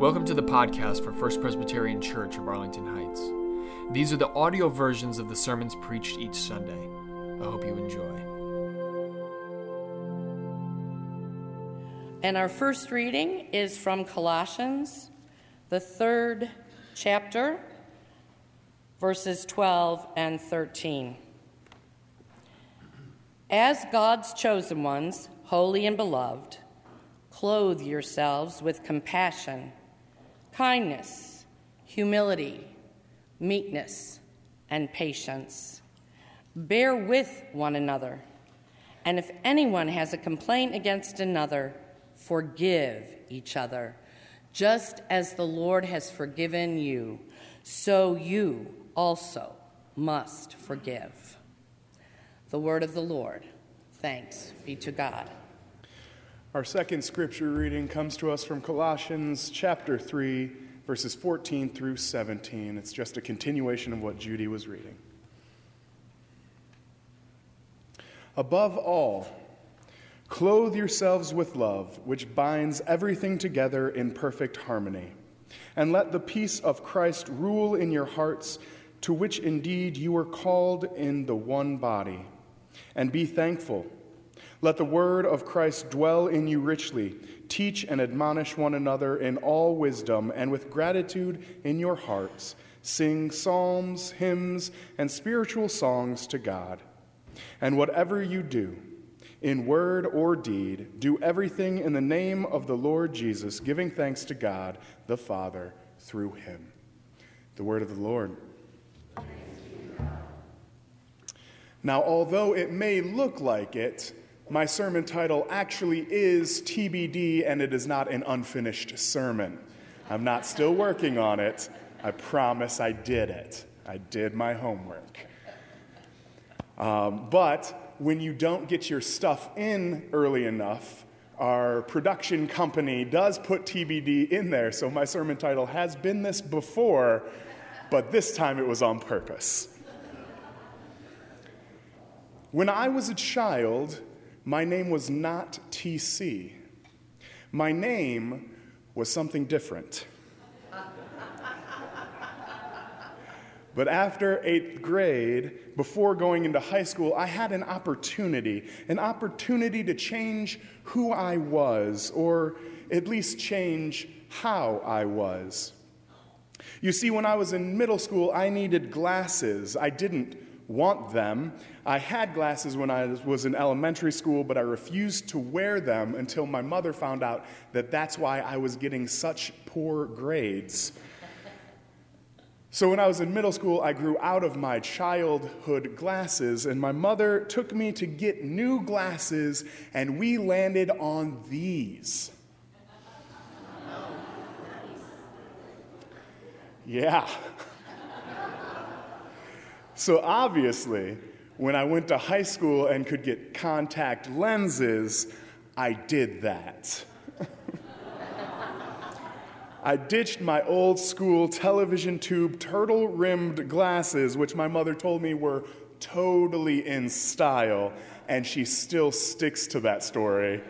Welcome to the podcast for First Presbyterian Church of Arlington Heights. These are the audio versions of the sermons preached each Sunday. I hope you enjoy. And our first reading is from Colossians, the third chapter, verses 12 and 13. As God's chosen ones, holy and beloved, clothe yourselves with compassion, kindness, humility, meekness, and patience. Bear with one another. And if anyone has a complaint against another, forgive each other. Just as the Lord has forgiven you, so you also must forgive. The word of the Lord. Thanks be to God. Our second scripture reading comes to us from Colossians chapter 3, verses 14 through 17. It's just a continuation of what Judy was reading. Above all, clothe yourselves with love, which binds everything together in perfect harmony. And let the peace of Christ rule in your hearts, to which indeed you were called in the one body. And be thankful. Let the word of Christ dwell in you richly. Teach and admonish one another in all wisdom, and with gratitude in your hearts, sing psalms, hymns, and spiritual songs to God. And whatever you do, in word or deed, do everything in the name of the Lord Jesus, giving thanks to God the Father through him. The word of the Lord. Now, although it may look like it, my sermon title actually is TBD, and it is not an unfinished sermon. I'm not still working on it. I promise I did it. I did my homework. Um, but when you don't get your stuff in early enough, our production company does put TBD in there. So my sermon title has been this before, but this time it was on purpose. When I was a child, my name was not TC. My name was something different. But after eighth grade, before going into high school, I had an opportunity an opportunity to change who I was, or at least change how I was. You see, when I was in middle school, I needed glasses. I didn't want them. I had glasses when I was in elementary school, but I refused to wear them until my mother found out that that's why I was getting such poor grades. So, when I was in middle school, I grew out of my childhood glasses, and my mother took me to get new glasses, and we landed on these. Yeah. So, obviously, when I went to high school and could get contact lenses, I did that. I ditched my old school television tube turtle rimmed glasses, which my mother told me were totally in style, and she still sticks to that story,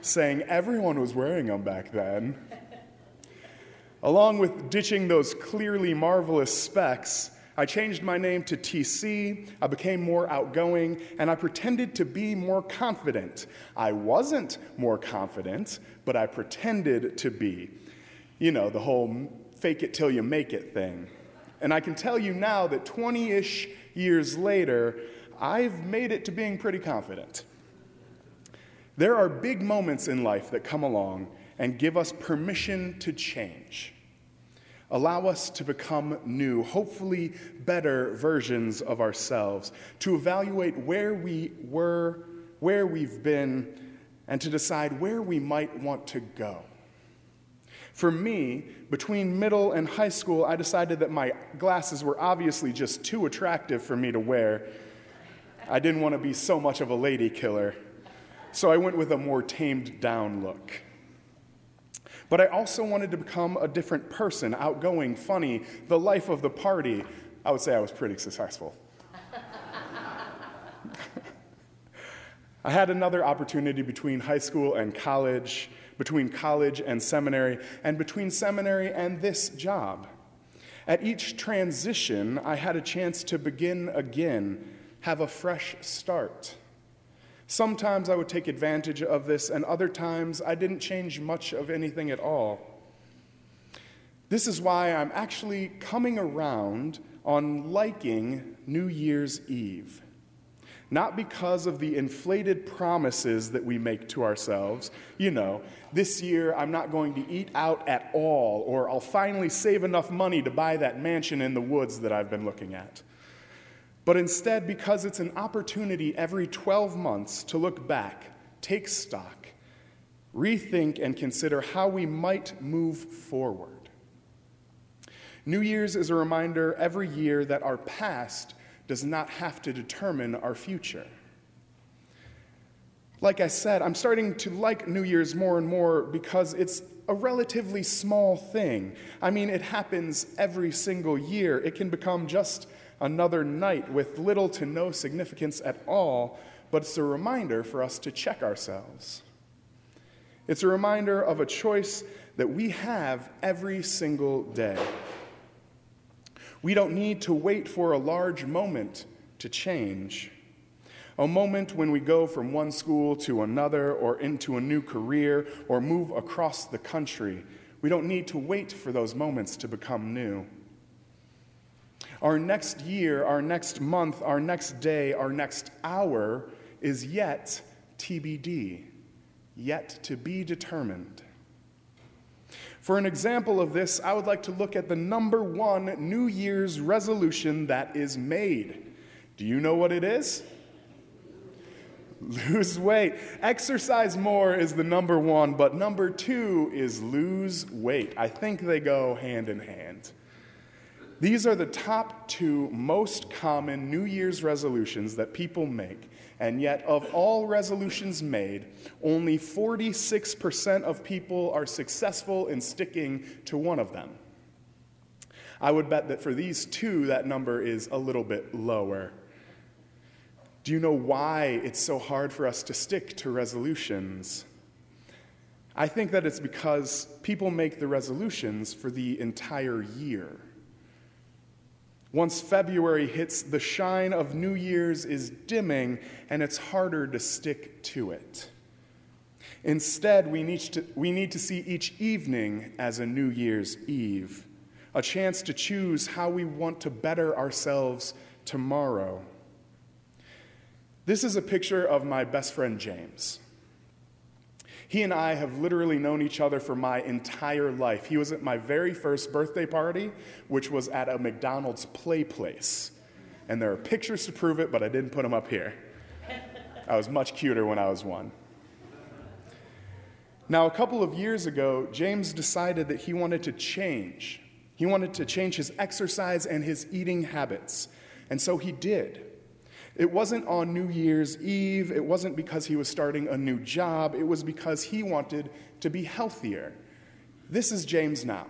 saying everyone was wearing them back then. Along with ditching those clearly marvelous specs, I changed my name to TC, I became more outgoing, and I pretended to be more confident. I wasn't more confident, but I pretended to be you know, the whole fake it till you make it thing. And I can tell you now that 20 ish years later, I've made it to being pretty confident. There are big moments in life that come along and give us permission to change. Allow us to become new, hopefully better versions of ourselves, to evaluate where we were, where we've been, and to decide where we might want to go. For me, between middle and high school, I decided that my glasses were obviously just too attractive for me to wear. I didn't want to be so much of a lady killer, so I went with a more tamed down look. But I also wanted to become a different person, outgoing, funny, the life of the party. I would say I was pretty successful. I had another opportunity between high school and college, between college and seminary, and between seminary and this job. At each transition, I had a chance to begin again, have a fresh start. Sometimes I would take advantage of this, and other times I didn't change much of anything at all. This is why I'm actually coming around on liking New Year's Eve. Not because of the inflated promises that we make to ourselves. You know, this year I'm not going to eat out at all, or I'll finally save enough money to buy that mansion in the woods that I've been looking at. But instead, because it's an opportunity every 12 months to look back, take stock, rethink, and consider how we might move forward. New Year's is a reminder every year that our past does not have to determine our future. Like I said, I'm starting to like New Year's more and more because it's a relatively small thing. I mean, it happens every single year. It can become just another night with little to no significance at all, but it's a reminder for us to check ourselves. It's a reminder of a choice that we have every single day. We don't need to wait for a large moment to change. A moment when we go from one school to another or into a new career or move across the country. We don't need to wait for those moments to become new. Our next year, our next month, our next day, our next hour is yet TBD, yet to be determined. For an example of this, I would like to look at the number one New Year's resolution that is made. Do you know what it is? Lose weight. Exercise more is the number one, but number two is lose weight. I think they go hand in hand. These are the top two most common New Year's resolutions that people make and yet, of all resolutions made, only 46% of people are successful in sticking to one of them. I would bet that for these two, that number is a little bit lower. Do you know why it's so hard for us to stick to resolutions? I think that it's because people make the resolutions for the entire year. Once February hits, the shine of New Year's is dimming and it's harder to stick to it. Instead, we need, to, we need to see each evening as a New Year's Eve, a chance to choose how we want to better ourselves tomorrow. This is a picture of my best friend James. He and I have literally known each other for my entire life. He was at my very first birthday party, which was at a McDonald's play place. And there are pictures to prove it, but I didn't put them up here. I was much cuter when I was one. Now, a couple of years ago, James decided that he wanted to change. He wanted to change his exercise and his eating habits. And so he did. It wasn't on New Year's Eve. It wasn't because he was starting a new job. It was because he wanted to be healthier. This is James now.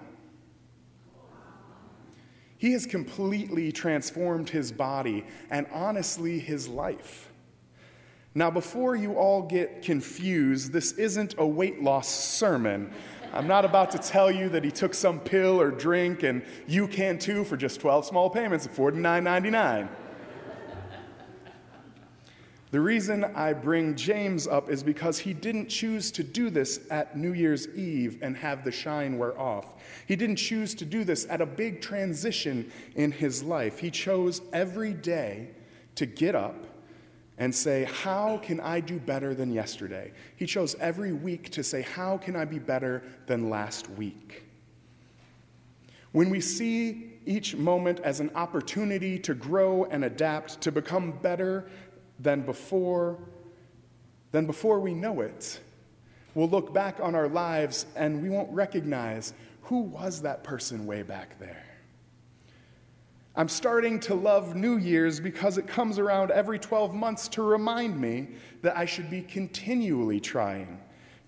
He has completely transformed his body and honestly his life. Now, before you all get confused, this isn't a weight loss sermon. I'm not about to tell you that he took some pill or drink and you can too for just 12 small payments of $49.99. The reason I bring James up is because he didn't choose to do this at New Year's Eve and have the shine wear off. He didn't choose to do this at a big transition in his life. He chose every day to get up and say, How can I do better than yesterday? He chose every week to say, How can I be better than last week? When we see each moment as an opportunity to grow and adapt, to become better than before, then before we know it, we'll look back on our lives and we won't recognize who was that person way back there. I'm starting to love New Year's because it comes around every 12 months to remind me that I should be continually trying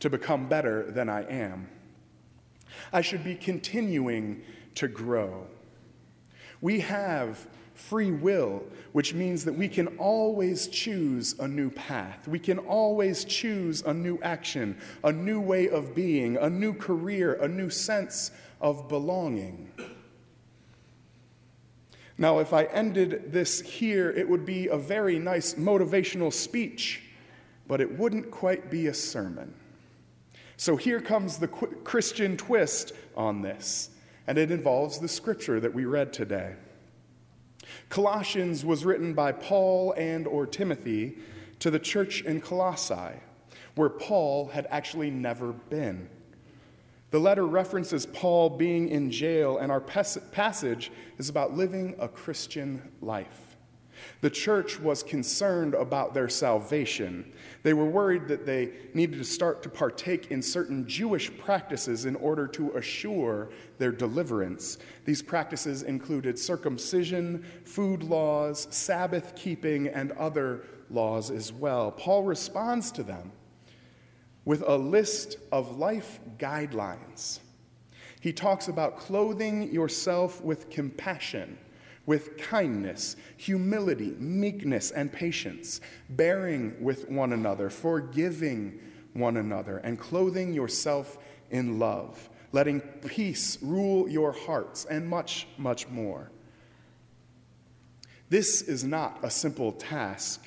to become better than I am. I should be continuing to grow. We have free will, which means that we can always choose a new path. We can always choose a new action, a new way of being, a new career, a new sense of belonging. Now, if I ended this here, it would be a very nice motivational speech, but it wouldn't quite be a sermon. So here comes the Christian twist on this, and it involves the scripture that we read today. Colossians was written by Paul and or Timothy to the church in Colossae, where Paul had actually never been. The letter references Paul being in jail, and our passage is about living a Christian life. The church was concerned about their salvation. They were worried that they needed to start to partake in certain Jewish practices in order to assure their deliverance. These practices included circumcision, food laws, Sabbath keeping, and other laws as well. Paul responds to them with a list of life guidelines. He talks about clothing yourself with compassion, with kindness, humility, meekness, and patience, bearing with one another, forgiving one another, and clothing yourself in love, letting peace rule your hearts, and much, much more. This is not a simple task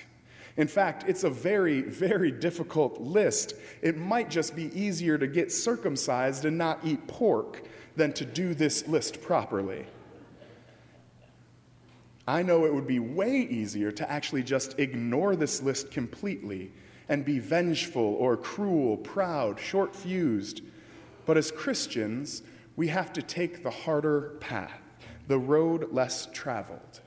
in fact, it's a very, very difficult list. It might just be easier to get circumcised and not eat pork than to do this list properly. I know it would be way easier to actually just ignore this list completely and be vengeful or cruel, proud, short fused. But as Christians, we have to take the harder path, the road less traveled.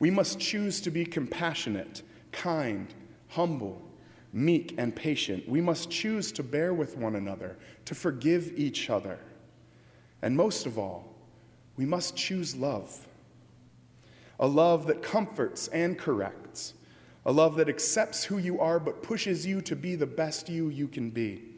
We must choose to be compassionate, kind, humble, meek, and patient. We must choose to bear with one another, to forgive each other. And most of all, we must choose love a love that comforts and corrects, a love that accepts who you are but pushes you to be the best you you can be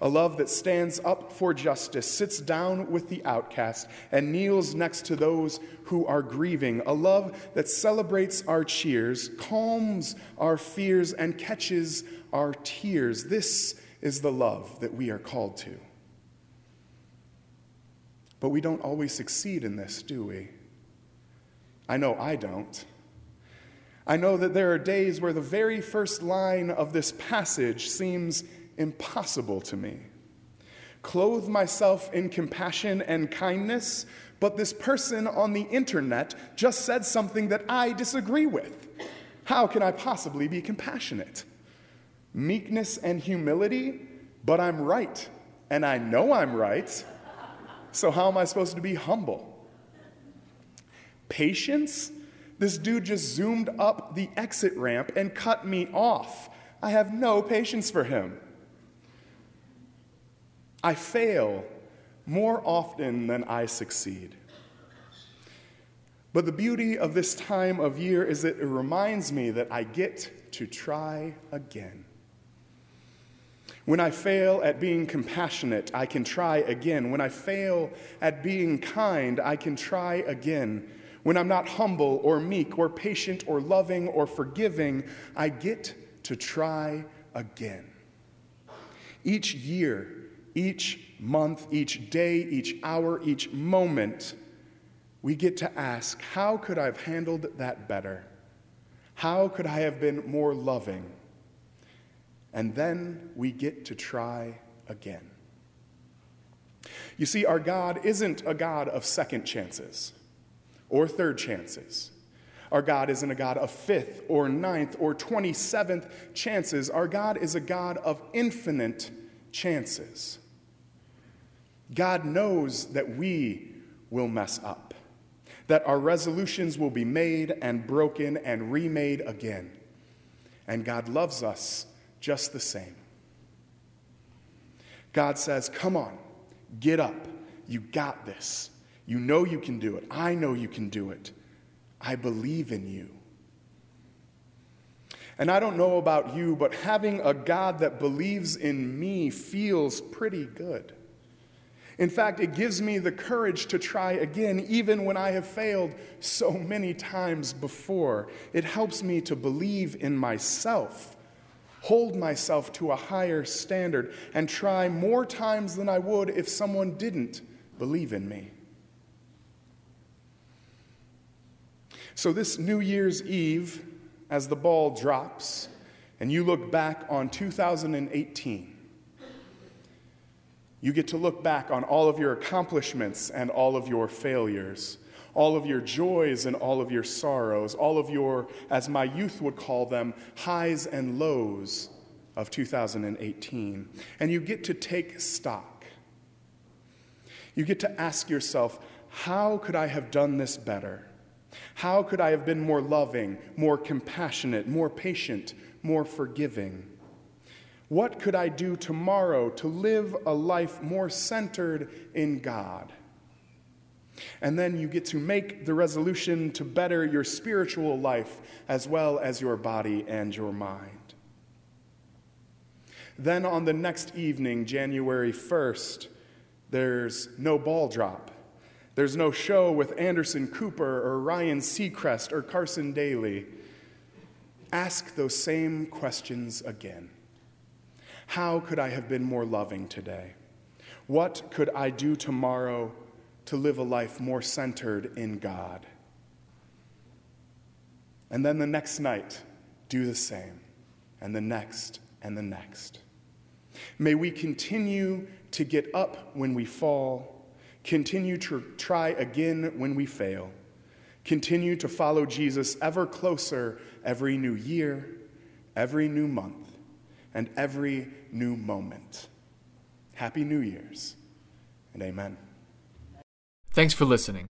a love that stands up for justice, sits down with the outcast, and kneels next to those who are grieving, a love that celebrates our cheers, calms our fears, and catches our tears. This is the love that we are called to. But we don't always succeed in this, do we? I know I don't. I know that there are days where the very first line of this passage seems impossible to me. Clothe myself in compassion and kindness, but this person on the internet just said something that I disagree with. How can I possibly be compassionate? Meekness and humility, but I'm right, and I know I'm right. So, how am I supposed to be humble? Patience? This dude just zoomed up the exit ramp and cut me off. I have no patience for him. I fail more often than I succeed. But the beauty of this time of year is that it reminds me that I get to try again. When I fail at being compassionate, I can try again. When I fail at being kind, I can try again. When I'm not humble or meek or patient or loving or forgiving, I get to try again. Each year, each month, each day, each hour, each moment, we get to ask, how could I have handled that better? How could I have been more loving? And then we get to try again. You see, our God isn't a God of second chances or third chances. Our God isn't a God of fifth or ninth or 27th chances. Our God is a God of infinite chances. God knows that we will mess up, that our resolutions will be made and broken and remade again. And God loves us just the same. God says, Come on, get up. You got this. You know you can do it. I know you can do it. I believe in you. And I don't know about you, but having a God that believes in me feels pretty good. In fact, it gives me the courage to try again, even when I have failed so many times before. It helps me to believe in myself, hold myself to a higher standard, and try more times than I would if someone didn't believe in me. So, this New Year's Eve, as the ball drops, and you look back on 2018, you get to look back on all of your accomplishments and all of your failures, all of your joys and all of your sorrows, all of your, as my youth would call them, highs and lows of 2018. And you get to take stock. You get to ask yourself, how could I have done this better? How could I have been more loving, more compassionate, more patient, more forgiving? What could I do tomorrow to live a life more centered in God? And then you get to make the resolution to better your spiritual life as well as your body and your mind. Then on the next evening, January 1st, there's no ball drop. There's no show with Anderson Cooper or Ryan Seacrest or Carson Daly. Ask those same questions again. How could I have been more loving today? What could I do tomorrow to live a life more centered in God? And then the next night, do the same, and the next, and the next. May we continue to get up when we fall, continue to try again when we fail, continue to follow Jesus ever closer every new year, every new month and every new moment. Happy New Year's and amen. Thanks for listening.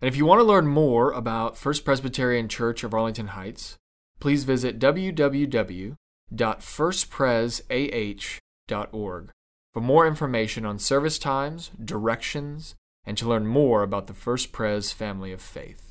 And if you want to learn more about First Presbyterian Church of Arlington Heights, please visit www.firstpresah.org for more information on service times, directions, and to learn more about the First Pres family of faith.